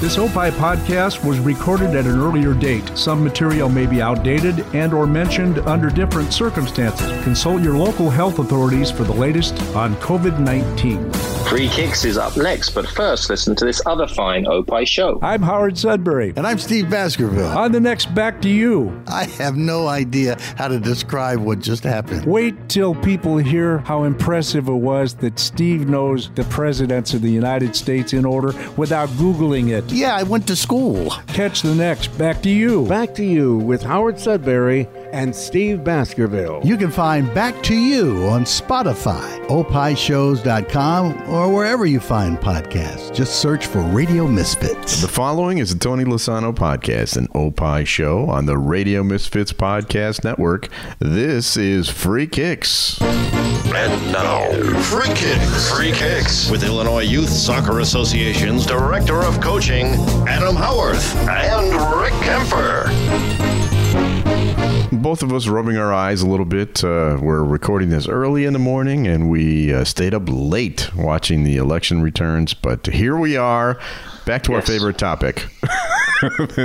This OPI podcast was recorded at an earlier date. Some material may be outdated and or mentioned under different circumstances. Consult your local health authorities for the latest on COVID-19. Free Kicks is up next, but first listen to this other fine Opie show. I'm Howard Sudbury. And I'm Steve Baskerville. On the next Back to You. I have no idea how to describe what just happened. Wait till people hear how impressive it was that Steve knows the presidents of the United States in order without Googling it. Yeah, I went to school. Catch the next Back to You. Back to You with Howard Sudbury and Steve Baskerville. You can find Back to You on Spotify, opishows.com, or wherever you find podcasts. Just search for Radio Misfits. The following is a Tony Lasano podcast, an Opie show on the Radio Misfits Podcast Network. This is Free Kicks. And now, Free Kicks. Free Kicks with Illinois Youth Soccer Association's Director of Coaching, Adam Howarth, and Rick Kemper. Both of us rubbing our eyes a little bit. Uh, we're recording this early in the morning and we uh, stayed up late watching the election returns, but here we are, back to our favorite topic.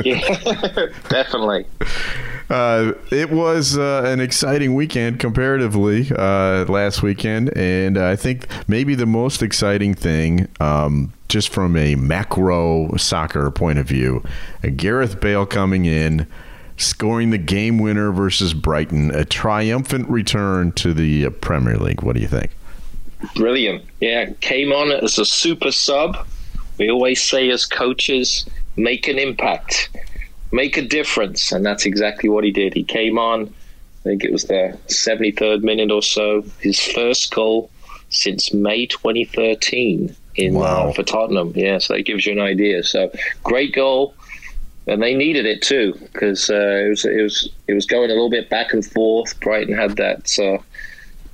Yeah, definitely. Uh, it was uh, an exciting weekend comparatively uh, last weekend, and I think maybe the most exciting thing, um, just from a macro soccer point of view, uh, Gareth Bale coming in, scoring the game winner versus Brighton, a triumphant return to the uh, Premier League. What do you think? Brilliant. Yeah, came on as a super sub. We always say as coaches, make an impact, make a difference. And that's exactly what he did. He came on, I think it was the 73rd minute or so, his first goal since May 2013 in Wow. uh, for Tottenham. Yeah, so that gives you an idea. So great goal. And they needed it too because uh, it was it was it was going a little bit back and forth. Brighton had that uh,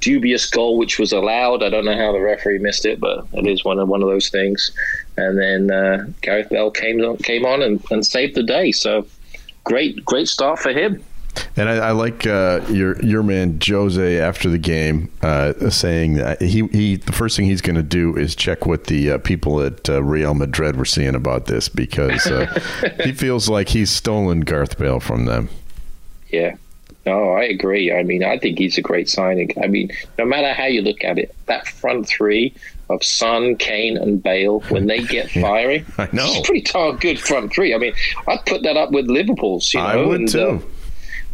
dubious goal which was allowed. I don't know how the referee missed it, but it is one of one of those things. And then uh, Gareth Bale came on, came on and, and saved the day. So great great start for him. And I, I like uh, your your man Jose after the game uh, saying that he, he the first thing he's going to do is check what the uh, people at uh, Real Madrid were saying about this because uh, he feels like he's stolen Gareth Bale from them. Yeah. No, I agree. I mean, I think he's a great signing. I mean, no matter how you look at it, that front three of Son, Kane, and Bale, when they get firing, I know. it's a pretty darn good front three. I mean, I'd put that up with Liverpool's. You know, I would and, too.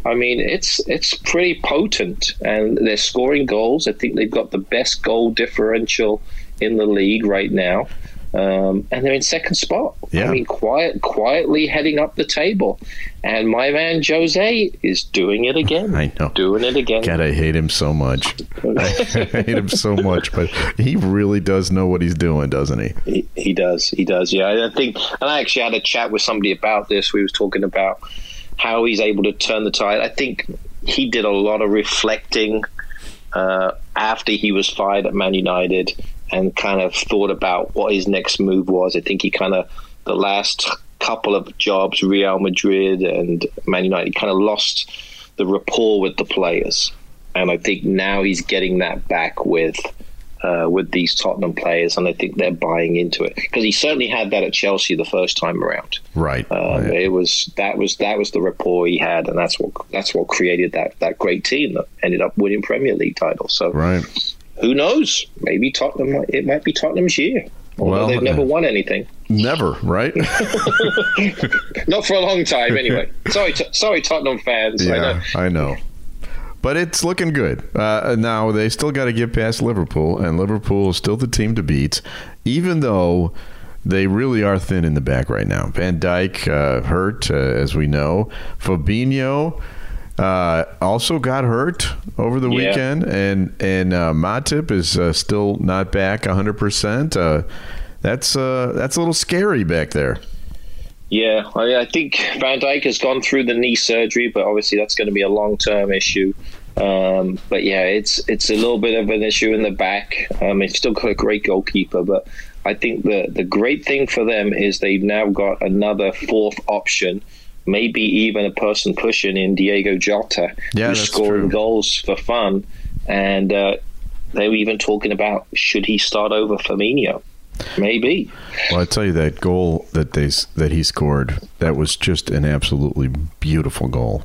I mean, it's it's pretty potent, and they're scoring goals. I think they've got the best goal differential in the league right now, um, and they're in second spot. Yeah. I mean, quiet, quietly heading up the table, and my man Jose is doing it again. I know. doing it again. God, I hate him so much. I hate him so much, but he really does know what he's doing, doesn't he? He, he does. He does. Yeah, I think. And I actually had a chat with somebody about this. We was talking about how he's able to turn the tide. I think he did a lot of reflecting uh, after he was fired at Man United and kind of thought about what his next move was. I think he kind of the last couple of jobs, Real Madrid and Man United, kind of lost the rapport with the players, and I think now he's getting that back with uh, with these Tottenham players, and I think they're buying into it because he certainly had that at Chelsea the first time around. Right. Um, right. It was that was that was the rapport he had, and that's what that's what created that that great team that ended up winning Premier League titles. So Right. who knows? Maybe Tottenham. might- It might be Tottenham's year. Although Well, they've never won anything, Never, right? not for a long time anyway. sorry, Tot- sorry, Tottenham fans. I know. Yeah, I know. But it's looking good. Uh, now they still got to get past Liverpool, and Liverpool is still the team to beat, even though they really are thin in the back right now. Van Dijk uh, hurt, uh, as we know. Fabinho uh, also got hurt over the Yeah. weekend, and and uh, Matip is uh, still not back 100. percent uh, That's uh, that's a little scary back there. Yeah, I, I think Van Dijk has gone through the knee surgery, but obviously that's going to be a long term issue. Um, but yeah, it's it's a little bit of an issue in the back. Um, they've still got a great goalkeeper, but I think the the great thing for them is they've now got another fourth option, maybe even a person pushing in Diogo Jota, Yeah, who's scoring true. goals for fun, and uh, they were even talking about should he start over Firmino. Maybe. Well, I tell you that goal that they that he scored that was just an absolutely beautiful goal.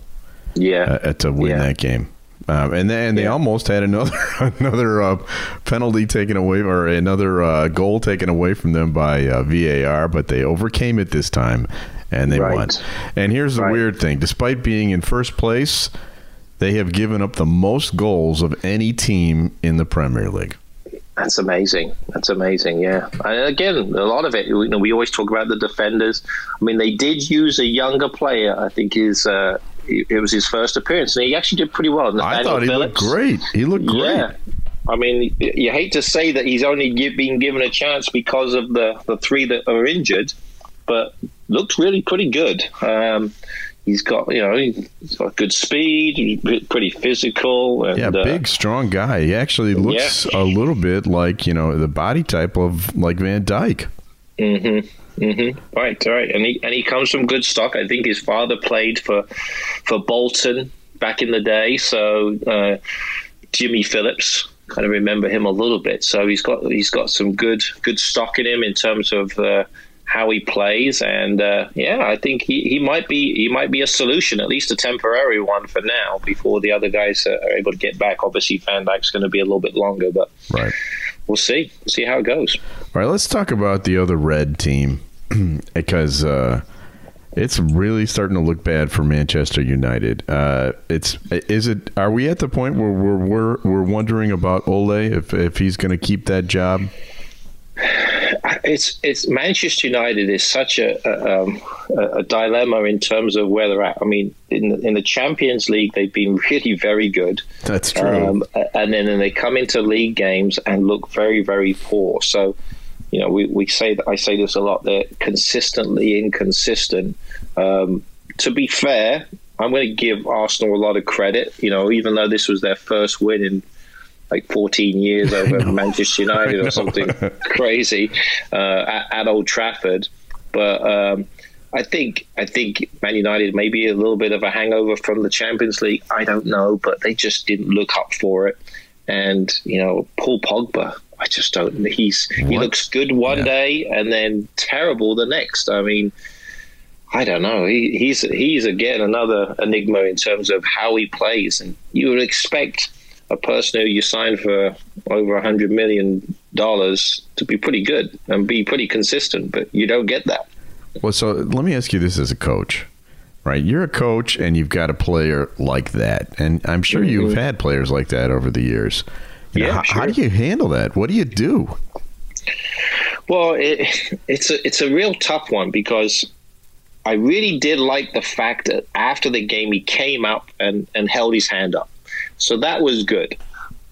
Yeah, uh, to win yeah. that game. Um, and then they Yeah. almost had another another uh, penalty taken away or another uh, goal taken away from them by uh, VAR, but they overcame it this time and they Right. won. And here's the Right. weird thing: despite being in first place, they have given up the most goals of any team in the Premier League. That's amazing. That's amazing. Yeah. And again, a lot of it. You know, we always talk about the defenders. I mean, they did use a younger player. I think is uh, it it was his first appearance, and he actually did pretty well. I thought he Phillips. looked great. He looked great. Yeah. I mean, you hate to say that he's only been given a chance because of the, the three that are injured, but looked really pretty good. Um, he's got, you know, he's got good speed, he's pretty physical. And, Yeah, uh, big, strong guy. He actually looks a little bit like you know the body type of like Van Dijk. Mm-hmm. Mm-hmm. Right, right. And he and he comes from good stock. I think his father played for for Bolton back in the day. So uh, Jimmy Phillips, kind of remember him a little bit. So he's got he's got some good good stock in him in terms of uh, how he plays. And uh, yeah, I think he, he might be he might be a solution, at least a temporary one for now, before the other guys are able to get back. Obviously, Van Dijk's going to be a little bit longer, but Right. we'll see see how it goes. All right, let's talk about the other red team because uh, it's really starting to look bad for Manchester United. Uh, it's is it? Are we at the point where we're we're, we're wondering about Ole if if he's going to keep that job? it's it's Manchester United is such a a, um, a dilemma in terms of where they're at. I mean, in the, in the Champions League, they've been really very good, That's true. um, and then they come into league games and look very very poor. So, you know, we, we say that I say this a lot. They're consistently inconsistent. Um, to be fair, I'm going to give Arsenal a lot of credit. You know, even though this was their first win in like 14 years over Manchester United or something crazy uh, at, at Old Trafford. But um, I think I think Man United may be a little bit of a hangover from the Champions League. I don't know, but they just didn't look up for it. And you know, Paul Pogba, I just don't. He's he looks good one Yeah. day and then terrible the next. I mean. I don't know. He, he's he's again another enigma in terms of how he plays, and you would expect a person who you signed for over a hundred million dollars to be pretty good and be pretty consistent, but you don't get that. Well, so let me ask you this as a coach, right? You're a coach and you've got a player like that, and I'm sure you've mm-hmm. had players like that over the years. You know, Yeah, how, how do you handle that? What do you do? Well, it, it's a it's a real tough one because I really did like the fact that after the game he came up and, and held his hand up, so that was good.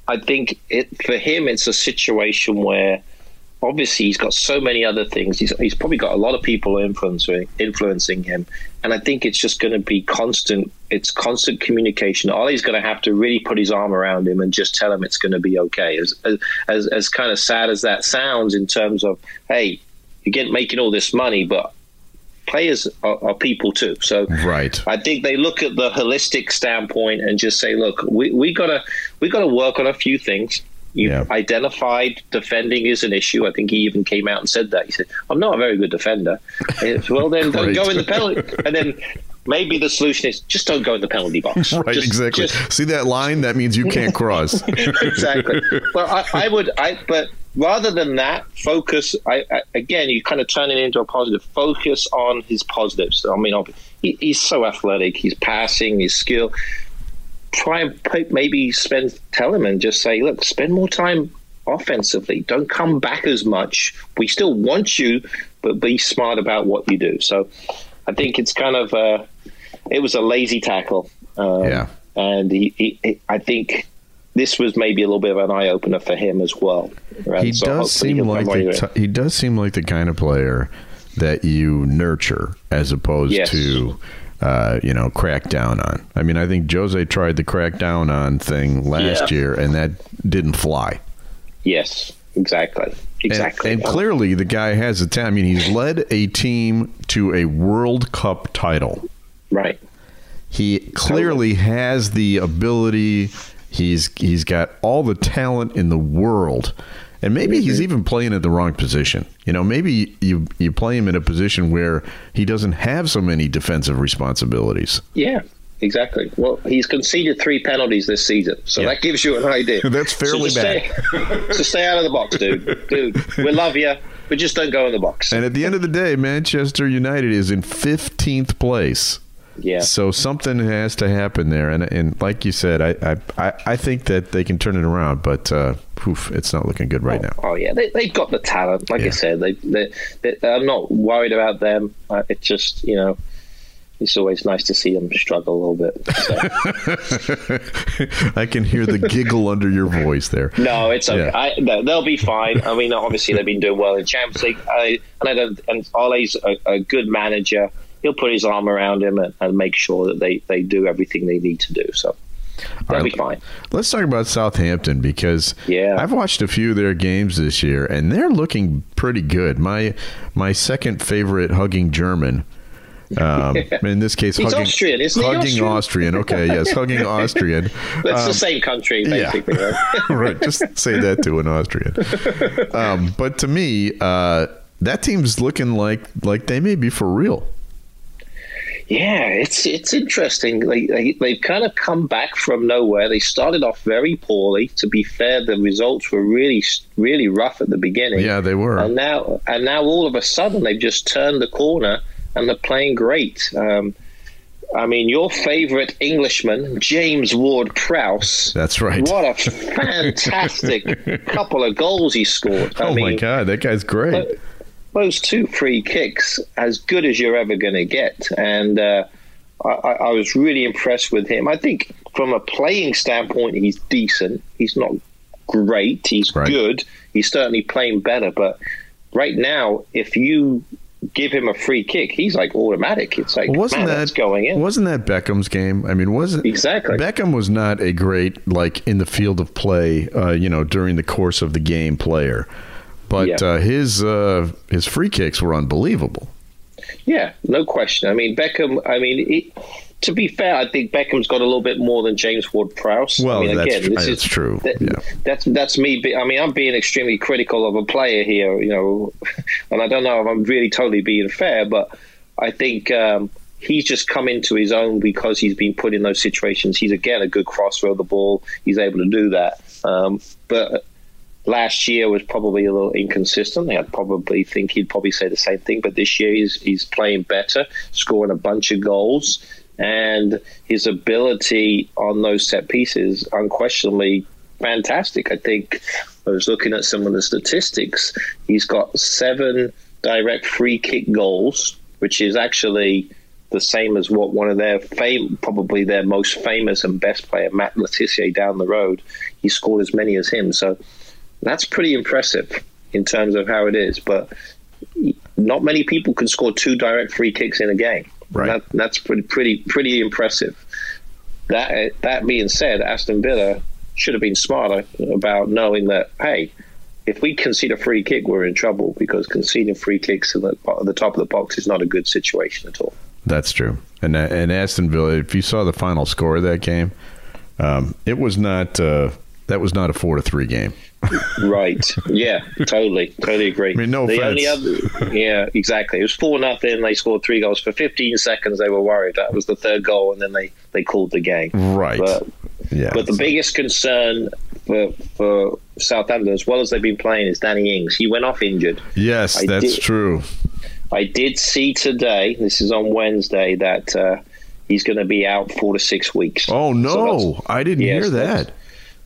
I think it for him it's a situation where obviously he's got so many other things. He's, he's probably got a lot of people influencing influencing him, and I think it's just going to be constant. It's constant communication. Ollie's going to have to really put his arm around him and just tell him it's going to be okay. As as as, as kind of sad as that sounds, in terms of hey, you get making all this money, but players are, are people too. So Right. I think they look at the holistic standpoint and just say, look, we, we gotta we gotta work on a few things. You've Yeah. identified defending is an issue. I think he even came out and said that. He said, I'm not a very good defender. It's, well, then Right. go in the penalty. And then maybe the solution is just don't go in the penalty box. Right, Just- exactly. just- See that line? That means you can't cross. exactly. But I, I would, I but rather than that, focus. I, I again, you kind of turn it into a positive. Focus on his positives. I mean, he, he's so athletic. He's passing, his skill. Try and maybe spend tell him and just say, look, spend more time offensively. Don't come back as much. We still want you, but be smart about what you do. So, I think it's kind of uh, it was a lazy tackle. Um, Yeah. and he, he, he- I think this was maybe a little bit of an eye opener for him as well. And he so does seem like the t- he does seem like the kind of player that you nurture as opposed Yes. to uh, you know crack down on. I mean, I think Jose tried the crack down on thing last Yeah. year, and that didn't fly. yes, exactly, And- exactly. And, clearly, the guy has a talent. I mean, he's led a team to a World Cup title. Right. He clearly has the ability. He's he's got all the talent in the world, And maybe mm-hmm. he's even playing at the wrong position. You know, maybe you you play him in a position where he doesn't have so many defensive responsibilities. Yeah, exactly. Well, he's conceded three penalties this season, so Yeah. that gives you an idea. That's fairly so just Stay, so stay out of the box, dude. Dude, we love you, but just don't go in the box. And at the end of the day, Manchester United is in 15th place. Yeah. So something has to happen there, and and like you said, I I, I- think that they can turn it around, but uh, poof, it's not looking good right now. Oh yeah, they, they've got the talent. Like Yeah. I said, they, they, they, I'm not worried about them. It's just you know, it's always nice to see them struggle a little bit. So. I can hear the giggle under your voice there. no, it's okay. Yeah. I, no, they'll be fine. I mean, obviously they've been doing well in Champions League, I, and I don't. And Ole's a, a good manager. He'll put his arm around him and, and make sure that they, they do everything they need to do. So they'll All be fine. Let's talk about Southampton because Yeah. I've watched a few of their games this year, and they're looking pretty good. My my second favorite hugging German. Um, in this case, He's hugging, Austrian, isn't hugging Austrian? Austrian. Okay, yes, hugging Austrian. It's the same country, Um, yeah. basically. Right? right. Just say that to an Austrian. Um, but to me, uh, that team's looking like like they may be for real. Yeah, it's it's interesting. They, they they've kind of come back from nowhere. They started off very poorly. To be fair, the results were really really rough at the beginning. Yeah, they were. and now and now all of a sudden they've just turned the corner and they're playing great. Um, I mean, your favorite Englishman, James Ward Prowse. That's right. What a fantastic couple of goals he scored. I oh my God, that guy's great. but those two free kicks, as good as you're ever going to get. And uh, I, I was really impressed with him. I think from a playing standpoint, he's decent. He's not great. He's Right. good. He's certainly playing better. But right now, if you give him a free kick, he's like automatic. It's like, wasn't man, that going in. Wasn't that Beckham's game? I mean, wasn't Exactly. Beckham was not a great like in the field of play, uh, you know, during the course of the game player, but Yeah. uh, his uh, his free kicks were unbelievable. Yeah, no question. I mean, Beckham. I mean, he, to be fair, I think Beckham's got a little bit more than James Ward-Prowse. Well, I mean, that's again, this that's is, true. that- Yeah. That's that's me. Be, I mean, I'm being extremely critical of a player here, you know, and I don't know if I'm really totally being fair, but I think um, he's just come into his own because he's been put in those situations. He's again a good crosser of the ball. He's able to do that, um, but last year was probably a little inconsistent. I'd probably think he'd probably say the same thing, but this year he's he's playing better, scoring a bunch of goals, and his ability on those set pieces unquestionably fantastic. I think I was looking at some of the statistics. He's got seven direct free kick goals, which is actually the same as what one of their fame, probably their most famous and best player, Matt Le Tissier, down the road. He scored as many as him. So that's pretty impressive in terms of how it is. But not many people can score two direct free kicks in a game. Right. That, that's pretty pretty pretty impressive. That that being said, Aston Villa should have been smarter about knowing that hey, if we concede a free kick, we're in trouble because conceding free kicks at the, at the top of the box is not a good situation at all. That's true. And uh, and Aston Villa, if you saw the final score of that game, um, it was not uh, that was not a four to three game. Right. Yeah. Totally. Totally agree. I mean, no the only offense. other, yeah, exactly. It was four nothing. They scored three goals for 15 seconds. They were worried that was the third goal, and then they they called the game. Right. But yeah. but the biggest concern for for Southampton, as well as they've been playing, is Danny Ings. He went off injured. yes, I that's did- true. I did see today. This is on Wednesday that uh, he's going to be out four to six weeks. Oh no, that's- I didn't yes, hear that.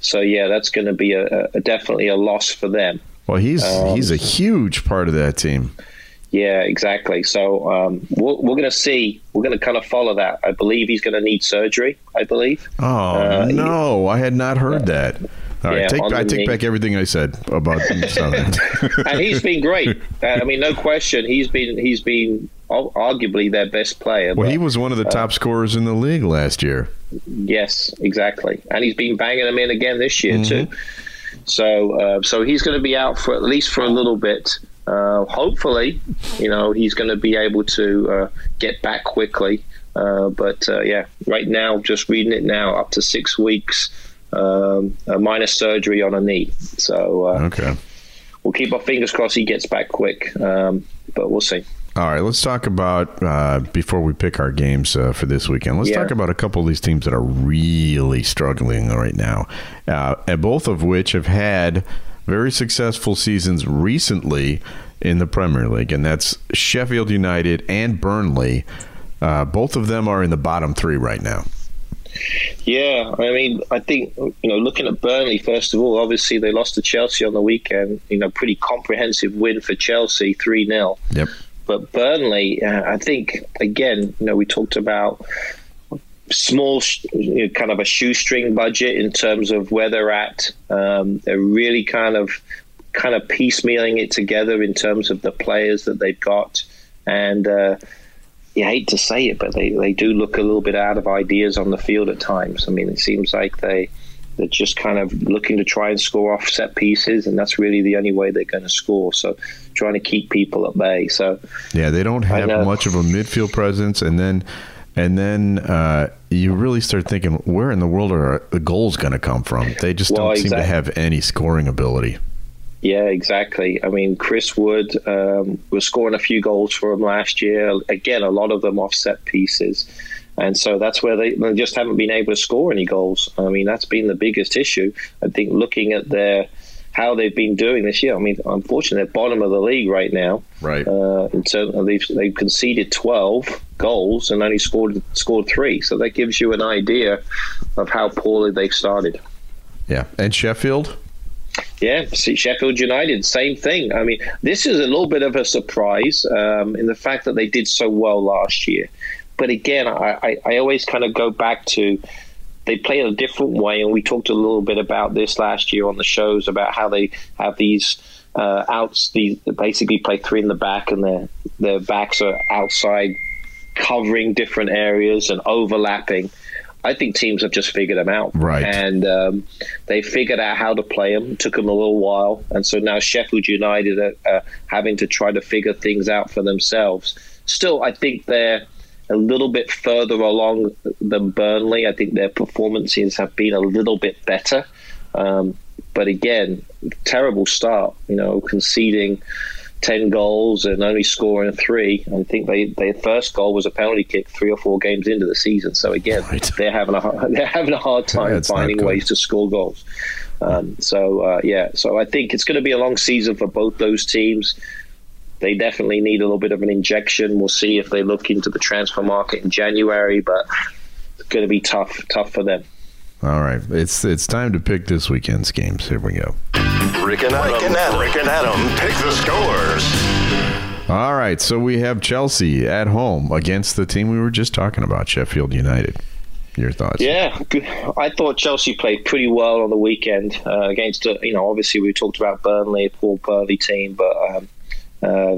So yeah, that's going to be a, a definitely a loss for them. Well, he's Um, he's a huge part of that team. Yeah, exactly. So um, we're, we're going to see. We're going to kind of follow that. I believe he's going to need surgery. I believe. Oh Uh, no, I had not heard that. All right, Yeah, take, I take knee. back everything I said about Southampton. and he's been great. Uh, I mean, no question. He's been he's been arguably their best player. well, but he was one of the top scorers in the league last year. Yes, exactly. And he's been banging them in again this year Mm-hmm. too. So uh, so he's going to be out for at least for a little bit. Uh, hopefully, you know, he's going to be able to uh, get back quickly. Uh, but uh, yeah, right now, just reading it now, up to six weeks, um, a minor surgery on a knee. So uh, Okay. we'll keep our fingers crossed he gets back quick. Um, but we'll see. All right, let's talk about uh, before we pick our games uh, for this weekend. Let's Yeah. talk about a couple of these teams that are really struggling right now, uh, and both of which have had very successful seasons recently in the Premier League, and that's Sheffield United and Burnley. Uh, both of them are in the bottom three right now. Yeah, I mean, I think you know, looking at Burnley first of all, obviously they lost to Chelsea on the weekend. You know, pretty comprehensive win for Chelsea, three 0 Yep. But Burnley, uh, I think again, you know, we talked about small, you know, kind of a shoestring budget in terms of where they're at. Um, they're really kind of kind of piecemealing it together in terms of the players that they've got, and uh, you hate to say it, but they, they do look a little bit out of ideas on the field at times. I mean, it seems like they they're just kind of looking to try and score off set pieces, and that's really the only way they're going to score. So, trying to keep people at bay. So, Yeah, they don't have much of a midfield presence, and then and then uh, you really start thinking, where in the world are the goals going to come from? They just Well, don't seem to have any scoring ability. Yeah, exactly. I mean, Chris Wood um, was scoring a few goals for him last year. Again, a lot of them off set pieces. And so that's where they, they just haven't been able to score any goals. I mean, that's been the biggest issue. I think looking at their how they've been doing this year. I mean, unfortunately, they're bottom of the league right now. Right. Uh, terms of they've, they've conceded 12 goals and only scored scored three. So that gives you an idea of how poorly they've started. Yeah, and Sheffield. Yeah, see, Sheffield United, same thing. I mean, this is a little bit of a surprise um, in the fact that they did so well last year. But again, I, I, I always kind of go back to they play in a different way, and we talked a little bit about this last year on the shows about how they have these uh, outs. These basically play three in the back, and their their backs are outside, covering different areas and overlapping. I think teams have just figured them out, Right. And um, they figured out how to play them. It took them a little while, and so now Sheffield United are uh, having to try to figure things out for themselves. Still, I think they're a little bit further along than Burnley. I think their performances have been a little bit better, um, but again, terrible start. You know, conceding. 10 goals and only scoring three. I think they, their first goal was a penalty kick three or four games into the season. So again, Right. they're having a hard, they're having a hard time not finding ways to score goals. Um, so uh, yeah, so I think it's going to be a long season for both those teams. They definitely need a little bit of an injection. We'll see if they look into the transfer market in January, but it's going to be tough, tough for them. All right, it's it's time to pick this weekend's games. Here we go. Rick and Adam. Rick and Adam pick the scores. All right, so we have Chelsea at home against the team we were just talking about, Sheffield United. Your thoughts? Yeah. I thought Chelsea played pretty well on the weekend uh, against, uh, you know, obviously we talked about Burnley, a poor Burnley team, but um, uh,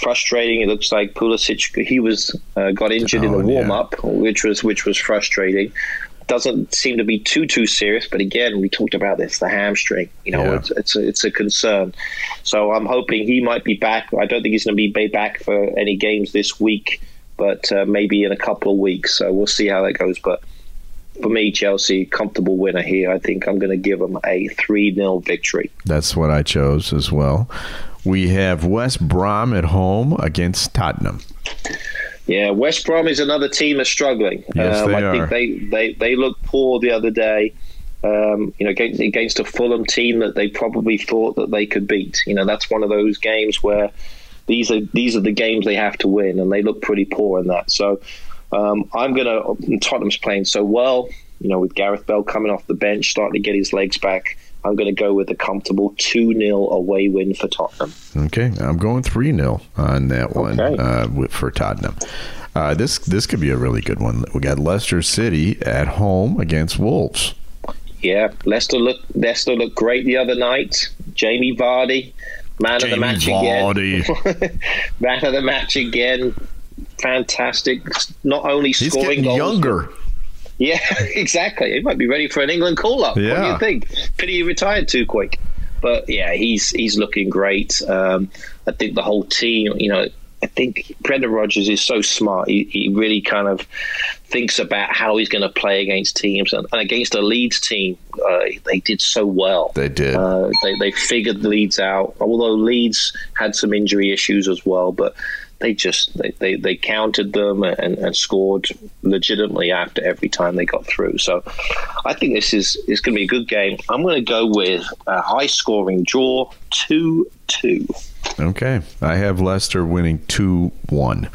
frustrating. It looks like Pulisic he was uh, got injured in Oh, the warm up, which was which was frustrating. Doesn't seem to be too too serious, but again, we talked about this the hamstring. You know, Yeah. it's it's a, it's a concern. So I'm hoping he might be back. I don't think he's going to be back for any games this week, but uh, maybe in a couple of weeks. So we'll see how that goes. But for me, Chelsea, comfortable winner here. I think I'm going to give them a 3 0 victory. That's what I chose as well. We have West Brom at home against Tottenham. Yeah, West Brom is another team that's struggling. Yes, um, they I are. think they, they, they looked poor the other day. Um, you know, against, against a Fulham team that they probably thought that they could beat. You know, that's one of those games where these are these are the games they have to win, and they look pretty poor in that. So um, I'm gonna. Tottenham's playing so well. You know, with Gareth Bale coming off the bench, starting to get his legs back. I'm going to go with a comfortable 2 0 away win for Tottenham. Okay, I'm going three 0 on that one Okay. uh, for Tottenham. Uh, this this could be a really good one. We got Leicester City at home against Wolves. Yeah, Leicester look Leicester looked great the other night. Jamie Vardy, man of the Jamie match again. Vardy man of the match again. Fantastic. Not only He's scoring getting goals. younger. Yeah, exactly. He might be ready for an England call up. What do Yeah. you think? Pity he retired too quick. But yeah, he's he's looking great. Um, I think the whole team, you know, I think Brendan Rodgers is so smart. He, he really kind of thinks about how he's going to play against teams, and, and against a Leeds team, uh, they did so well. They did. Uh, they, they figured Leeds out, although Leeds had some injury issues as well, but they just they, they, they countered them and, and scored legitimately after every time they got through. So I think this is is going to be a good game. I'm going to go with a high scoring draw, two two. Okay. I have Leicester winning 2 1.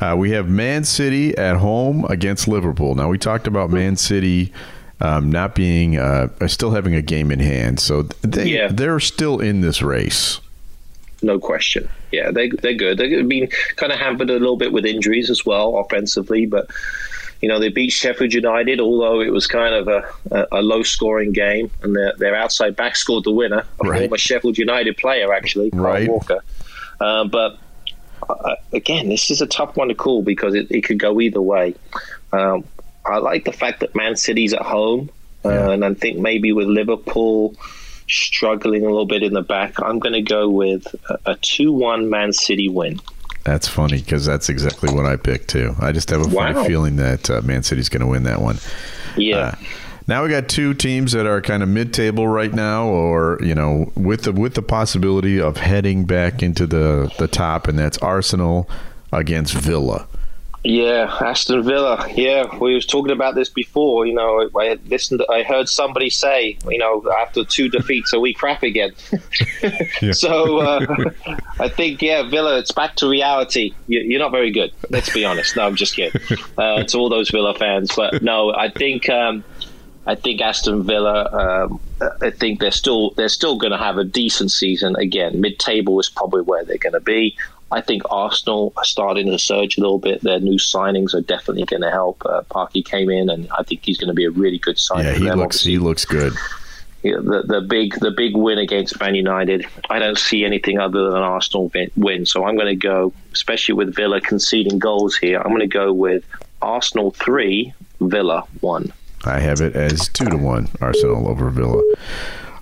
Uh, we have Man City at home against Liverpool. Now, we talked about Man City um, not being, uh, still having a game in hand. So they, Yeah. they're still in this race. No question. Yeah, they they're good. They've been kind of hampered a little bit with injuries as well, offensively, but you know they beat Sheffield United, although it was kind of a, a, a low scoring game, and their, their outside back scored the winner, a Right. former Sheffield United player actually, Kyle Right. Walker. Uh, but uh, again, this is a tough one to call because it, it could go either way. Um, I like the fact that Man City's at home, uh, Yeah. and I think maybe with Liverpool struggling a little bit in the back, I'm going to go with a, a 2 1 Man City win. That's funny because that's exactly what I picked too. I just have a funny Wow. feeling that uh, Man City's going to win that one. Yeah. Uh, now we got two teams that are kind of mid-table right now, or you know, with the with the possibility of heading back into the the top, and that's Arsenal against Villa. Yeah, Aston Villa. Yeah, we was talking about this before. You know, I listened. I heard somebody say, you know, after two defeats, are we crap again? So uh, I think, yeah, Villa. It's back to reality. You- You're not very good. Let's be honest. No, I'm just kidding. Uh, to all those Villa fans, but no, I think. Um, I think Aston Villa. Um, I think they're still they're still going to have a decent season. Again, mid-table is probably where they're going to be. I think Arsenal are starting to surge a little bit. Their new signings are definitely going to help. Uh, Partey came in, and I think he's going to be a really good signing. Yeah, for he them. looks Obviously, he looks good. the, the big the big win against Man United. I don't see anything other than an Arsenal win. So I'm going to go, especially with Villa conceding goals here. I'm going to go with Arsenal three, Villa one. I have it as two to one Arsenal over Villa.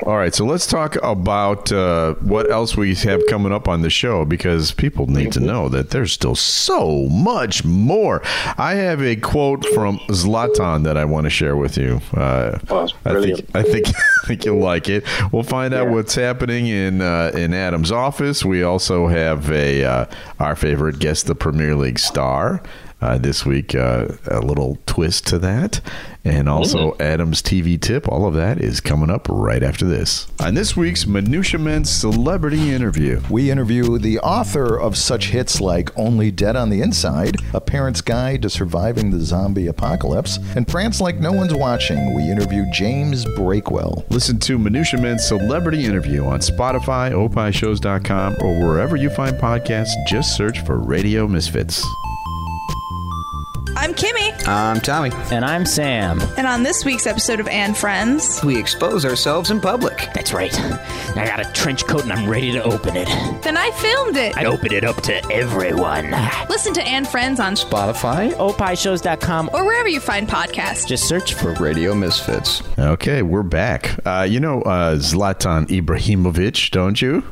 All right, so let's talk about uh, what else we have coming up on the show because people need to know that there's still so much more. I have a quote from Zlatan that I want to share with you. Uh, Oh, I think I think I think you'll like it. We'll find out Yeah. what's happening in uh, in Adam's office. We also have a uh, our favorite guest, the Premier League star. Uh, this week, uh, a little twist to that, and also Adam's TV tip. All of that is coming up right after this. On this week's Minutia Men celebrity interview, We interview the author of such hits like Only Dead on the Inside, A Parent's Guide to Surviving the Zombie Apocalypse, and France Like No One's Watching. We interview James Breakwell. listen to Minutia Men's celebrity interview on Spotify, opishows.com, or wherever you find podcasts. Just search for Radio Misfits. I'm Kimmy, I'm Tommy. And I'm Sam. and on this week's episode of And Friends, We expose ourselves in public. That's right. I got a trench coat and I'm ready to open it. then I filmed it. I open it up to everyone. Listen to And Friends on Spotify, opishows.com or wherever you find podcasts. Just search for Radio Misfits. Okay, we're back. Uh, you know uh, Zlatan Ibrahimovic, don't you?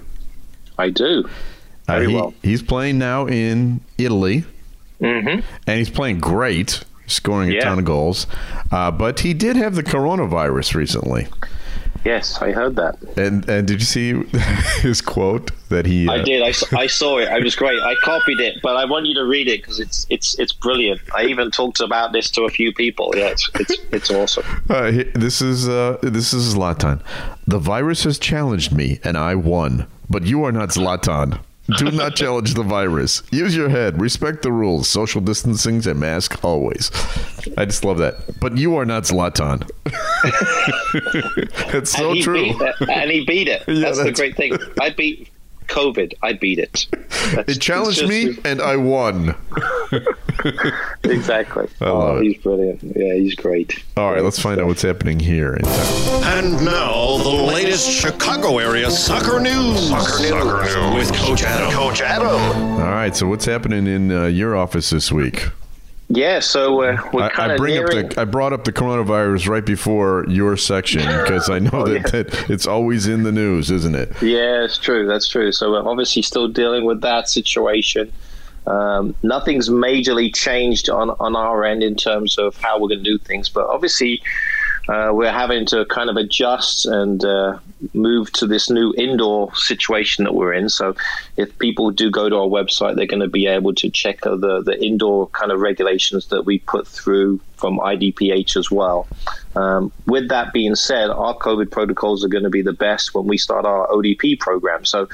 I do. Uh, Very he- well. He's playing now in Italy, hmm and he's playing great, scoring a Yeah. ton of goals. Uh, but he did have the coronavirus recently. Yes, I heard that. And and did you see his quote that he? I uh, did. I saw it. It was great. I copied it, but I want you to read it because it's it's it's brilliant. I even talked about this to a few people. Yeah, it's it's, it's awesome. Uh, this is uh, this is Zlatan. The virus has challenged me, and I won. But you are not Zlatan. Do not challenge the virus. Use your head. Respect the rules. Social distancing and mask always. I just love that. But you are not Zlatan. it's so and true. And he beat it. Yeah, that's, the great thing. I beat COVID. I beat it. That's- It challenged me, just- and I won. exactly. I love oh, it. he's brilliant. Yeah, he's great. All right, let's find out what's happening here. In. And now the latest Chicago area soccer news. Soccer news, with Coach Adam. Coach Adam. All right, so what's happening in uh, your office this week? Yeah, so uh, we're I, kind I of bring nearing. up the I brought up the coronavirus right before your section because I know Oh, that, yeah. that it's always in the news, isn't it? Yeah, it's true. That's true. So we're obviously still dealing with that situation. Um, nothing's majorly changed on, on our end in terms of how we're going to do things, but obviously uh, we're having to kind of adjust and uh, move to this new indoor situation that we're in. So, if people do go to our website, they're going to be able to check the the indoor kind of regulations that we put through from IDPH as well. Um, with that being said, our COVID protocols are going to be the best when we start our ODP program. So.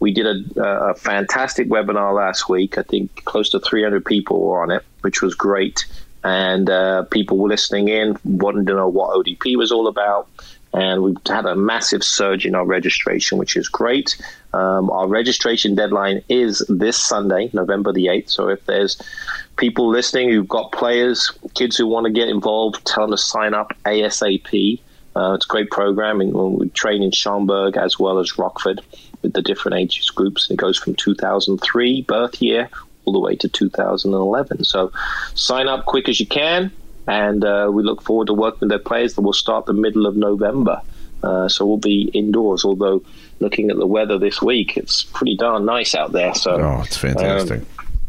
We did a, a fantastic webinar last week. I think close to 300 people were on it, which was great and uh, people were listening in, wanting to know what ODP was all about. And we've had a massive surge in our registration, which is great. Um, our registration deadline is this Sunday, November the 8th. So if there's people listening who've got players, kids who want to get involved, tell them to sign up ASAP. Uh, it's a great program. And we train in Schaumburg as well as Rockford with the different age groups. It goes from 2003 birth year all the way to 2011. So sign up quick as you can, and uh, we look forward to working with their players. That will start the middle of November. Uh, so we'll be indoors. Although looking at the weather this week, it's pretty darn nice out there. So oh, it's fantastic. Um,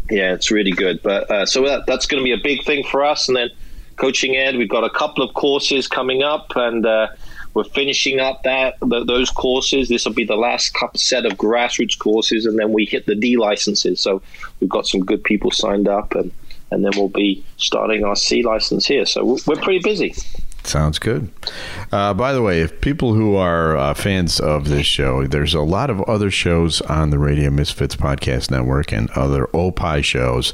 yeah, it's really good. But uh, so that, that's going to be a big thing for us. And then coaching ed, we've got a couple of courses coming up, and uh, we're finishing up that those courses. This will be the last set of grassroots courses, and then we hit the D licenses. So we've got some good people signed up, and and then we'll be starting our C license here. So we're pretty busy. Sounds good. Uh, by the way, if people who are uh, fans of this show, there's a lot of other shows on the Radio Misfits Podcast Network and other OPI shows.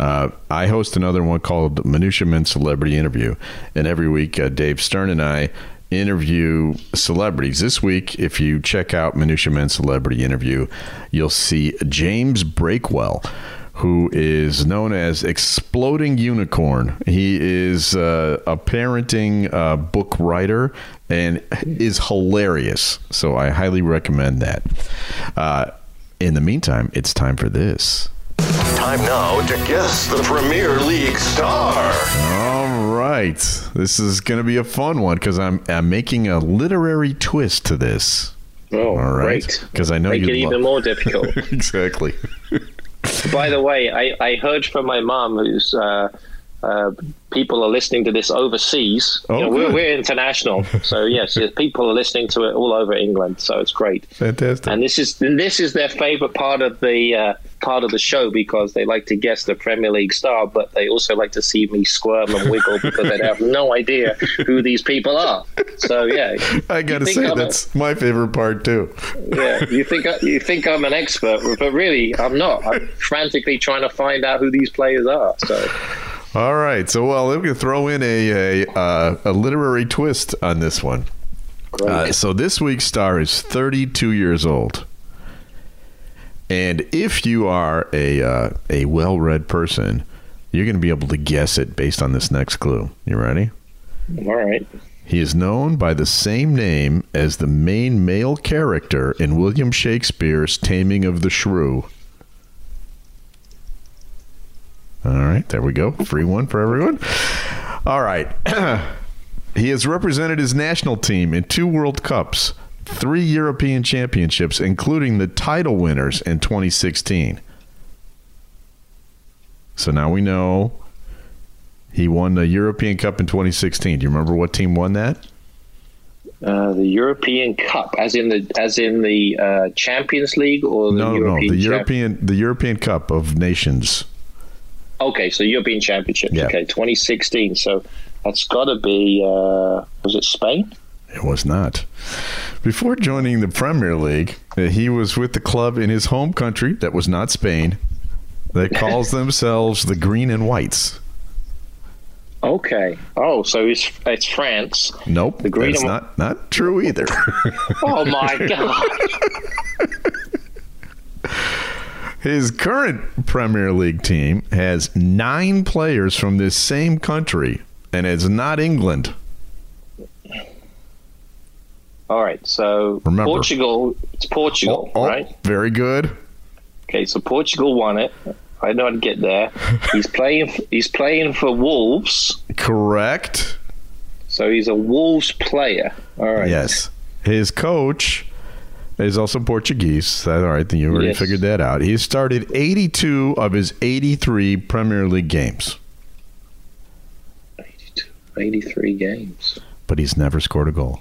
Uh, I host another one called Minutia Men Celebrity Interview, and every week uh, Dave Stern and I interview celebrities. This week, if you check out Minutia Men Celebrity Interview, you'll see James Breakwell, who is known as Exploding Unicorn. He is uh, a parenting uh, book writer and is hilarious. So I highly recommend that. Uh, in the meantime, it's time for this. Time now to guess the Premier League star. All right. This is going to be a fun one because I'm, I'm making a literary twist to this. Oh, All right. Because I know you. Make you it even more difficult. exactly. By the way, I, I heard from my mom, who's uh, uh, people are listening to this overseas. Oh, you know, we're, we're, international, so yes, people are listening to it all over England. So it's great. Fantastic. And this is this is their favorite part of the uh, part of the show because they like to guess the Premier League star, but they also like to see me squirm and wiggle because they have no idea who these people are. So yeah, I gotta say I'm that's a, my favorite part too. yeah, you think you think I'm an expert, but really I'm not. I'm frantically trying to find out who these players are. So. All right. So, well, let me throw in a a, uh, a literary twist on this one. Uh, so, this week's star is 32 years old. And if you are a uh, a well-read person, you're going to be able to guess it based on this next clue. You ready? All right. He is known by the same name as the main male character in William Shakespeare's Taming of the Shrew. All right, there we go. Free one for everyone. All right. he has represented his national team in two World Cups, three European Championships, including the title winners in 2016. So now we know he won the European Cup in 2016. Do you remember what team won that? Uh, the European Cup, as in the as in the uh, Champions League, or the no, European no, the European the European Cup of Nations. Okay, so European Championships. Yeah. Okay, 2016. So that's got to be uh, was it Spain? It was not. Before joining the Premier League, uh, he was with the club in his home country that was not Spain. That calls themselves the Green and Whites. Okay. Oh, so it's it's France. Nope. The Green that's and... not not true either. oh my god. His current Premier League team has nine players from this same country, and it's not England. All right, so Remember, Portugal. It's Portugal, oh, oh, right? Very good. Okay, so Portugal won it. I know I'd get there. He's playing. He's playing for Wolves. Correct. So he's a Wolves player. All right. Yes. His coach He's also Portuguese. All right, then you already Yes. figured that out. He started 82 of his 83 Premier League games, 82, 83 games. but he's never scored a goal.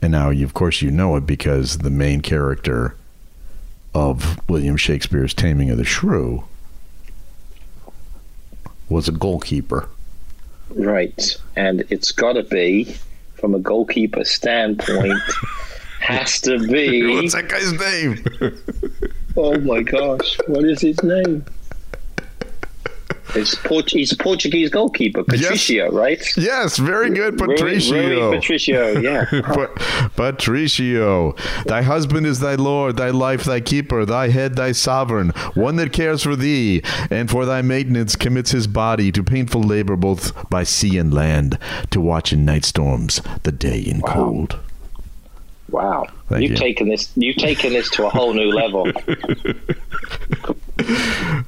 And now, you, of course, you know it because the main character of William Shakespeare's Taming of the Shrew was a goalkeeper. Right. And it's got to be, from a goalkeeper standpoint, has to be. What's that guy's name? Oh my gosh. What is his name? It's Port- he's a Portuguese goalkeeper, Patricio, right? Yes, very good, Patricio. Rui Patricio, yeah. Pa- Patricio, thy husband is thy lord, thy life thy keeper, thy head thy sovereign, one that cares for thee, and for thy maintenance commits his body to painful labor both by sea and land, to watch in night storms, the day in cold. Wow. Thank you've you. taken this you've taken this to a whole new level.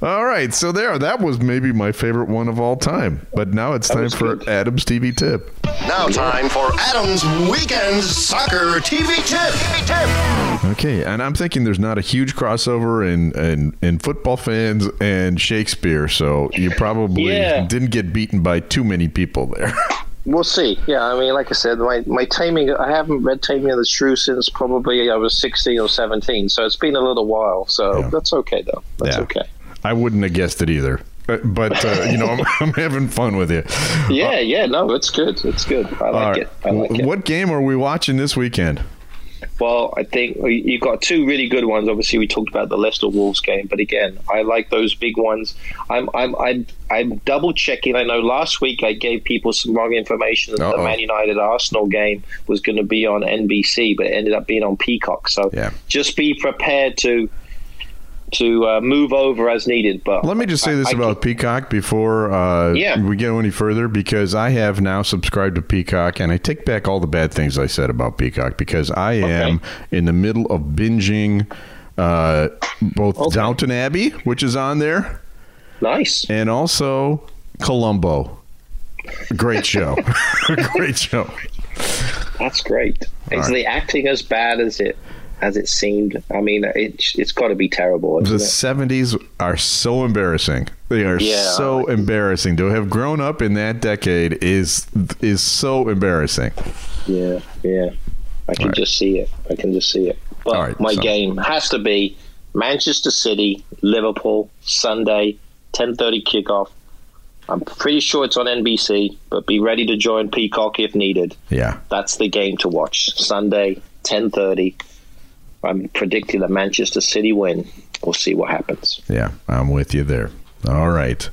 All right, so there, that was maybe my favorite one of all time. But now it's time for good. Adam's TV tip. Now time for Adam's Weekend Soccer TV Tip. tip. Okay, and I'm thinking there's not a huge crossover in in, in football fans and Shakespeare, so you probably Yeah. didn't get beaten by too many people there. We'll see. Yeah, I mean, like I said, my, my taming, I haven't read Taming of the Shrew since probably I was 16 or 17, so it's been a little while. So Yeah. that's okay, though. That's Yeah. okay. I wouldn't have guessed it either. But, but uh, you know, I'm, I'm having fun with you. Yeah, yeah, no, it's good. It's good. I like right. it. I like it. What game are we watching this weekend? Well, I think you've got two really good ones. Obviously, we talked about the Leicester Wolves game, but again, I like those big ones. I'm I'm I'm, I'm double checking. I know last week I gave people some wrong information that the Uh-oh. Man United Arsenal game was going to be on NBC, but it ended up being on Peacock. So Yeah. just be prepared to to uh, move over as needed. But Let me just say this I about can- Peacock before uh, Yeah. we go any further because I have now subscribed to Peacock and I take back all the bad things I said about Peacock because I am in the middle of binging uh, both Okay. Downton Abbey, which is on there, nice. and also Columbo. Great show. Great show. That's great. Is right. the acting as bad as it as it seemed? I mean, it, it's got to be terrible. The 70s are so embarrassing. They are Yeah, so embarrassing. To have grown up in that decade is is so embarrassing. Yeah, yeah. I can Right. just see it. I can just see it. But right, my so- game has to be Manchester City, Liverpool, Sunday, ten thirty kickoff. I'm pretty sure it's on NBC, but be ready to join Peacock if needed. Yeah. That's the game to watch. Sunday, ten thirty. I'm predicting the Manchester City win. We'll see what happens. Yeah, I'm with you there. All right.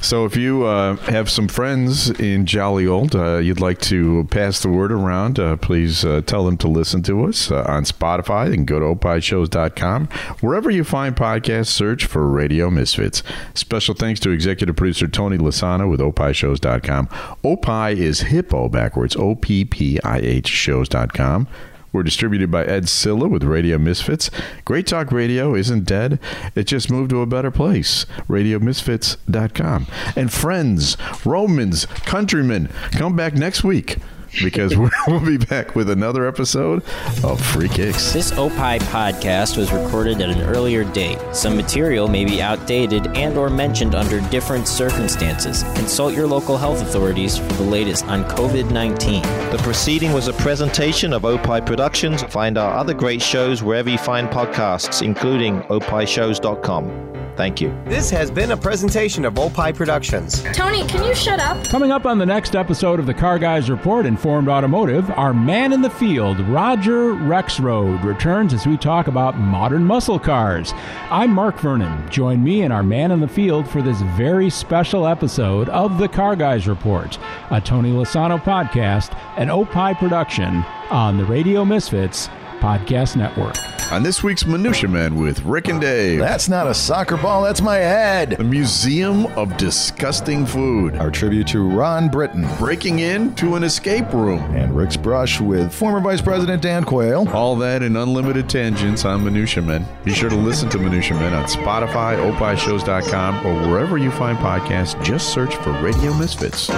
So if you uh, have some friends in Jolly Old, uh, you'd like to pass the word around, uh, please uh, tell them to listen to us uh, on Spotify. They can go to opishows.com. Wherever you find podcasts, search for Radio Misfits. Special thanks to executive producer Tony Lasana with opishows.com. Opie is hippo backwards, O-P-P-I-H shows.com. We're distributed by Ed Silla with Radio Misfits. Great Talk Radio isn't dead. It just moved to a better place. RadioMisfits.com. And friends, Romans, countrymen, come back next week because we're- we'll be back with another episode of Free Kicks. This Opie podcast was recorded at an earlier date. Some material may be outdated and or mentioned under different circumstances. Consult your local health authorities for the latest on COVID-19. The proceeding was a presentation of Opie Productions. Find our other great shows wherever you find podcasts, including opishows.com. Thank you. This has been a presentation of Opie Productions. Tony, can you shut up? Coming up on the next episode of the Car Guys Report Informed Automotive, our man in the field, Roger Rexroad, returns as we talk about modern muscle cars. I'm Mark Vernon. Join me and our man in the field for this very special episode of the Car Guys Report, a Tony Lasano podcast, an Opie production on the Radio Misfits Podcast Network. On this week's Minutia Man with Rick and Dave. That's not a soccer ball, that's my head. The Museum of Disgusting Food. Our tribute to Ron Britton. Breaking into an escape room. And Rick's brush with former Vice President Dan Quayle. All that and unlimited tangents on Minutia Man. Be sure to listen to Minutia Man on Spotify, opishows.com, or wherever you find podcasts. Just search for Radio Misfits.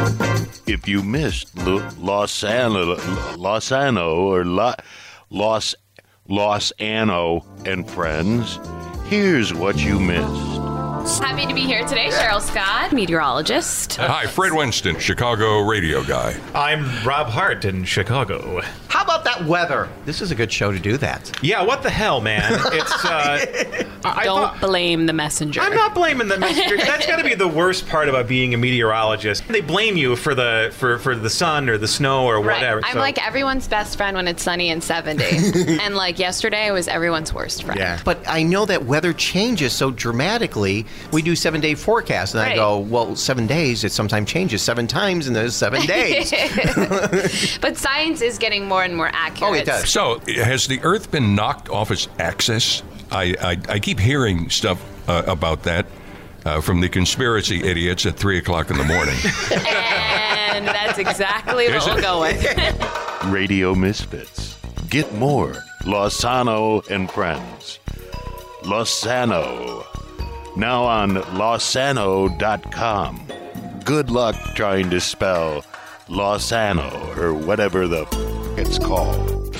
If you missed Lo- Los Ano, Los Ano or La, Los Los Ano and friends, here's what you missed. Happy to be here today, Cheryl Scott, meteorologist. Hi, Fred Winston, Chicago radio guy. I'm Rob Hart in Chicago. How about that weather? This is a good show to do that. Yeah, what the hell, man? It's uh, I Don't thought- blame the messenger. I'm not blaming the messenger. That's got to be the worst part about being a meteorologist. They blame you for the for, for the sun or the snow or whatever. I'm so- like everyone's best friend when it's sunny and 70. and like yesterday I was everyone's worst friend. Yeah. But I know that weather changes so dramatically. We do seven day forecasts, and I go, well, seven days, it sometimes changes seven times in those seven days. but science is getting more and more accurate. Oh, it does. So, has the Earth been knocked off its axis? I, I, I keep hearing stuff uh, about that uh, from the conspiracy idiots at 3 o'clock in the morning. And that's exactly what Is we'll it? go with. Radio Misfits. Get more Losano and friends. Losano. Now on losano.com. Good luck trying to spell Losano or whatever the f- it's called.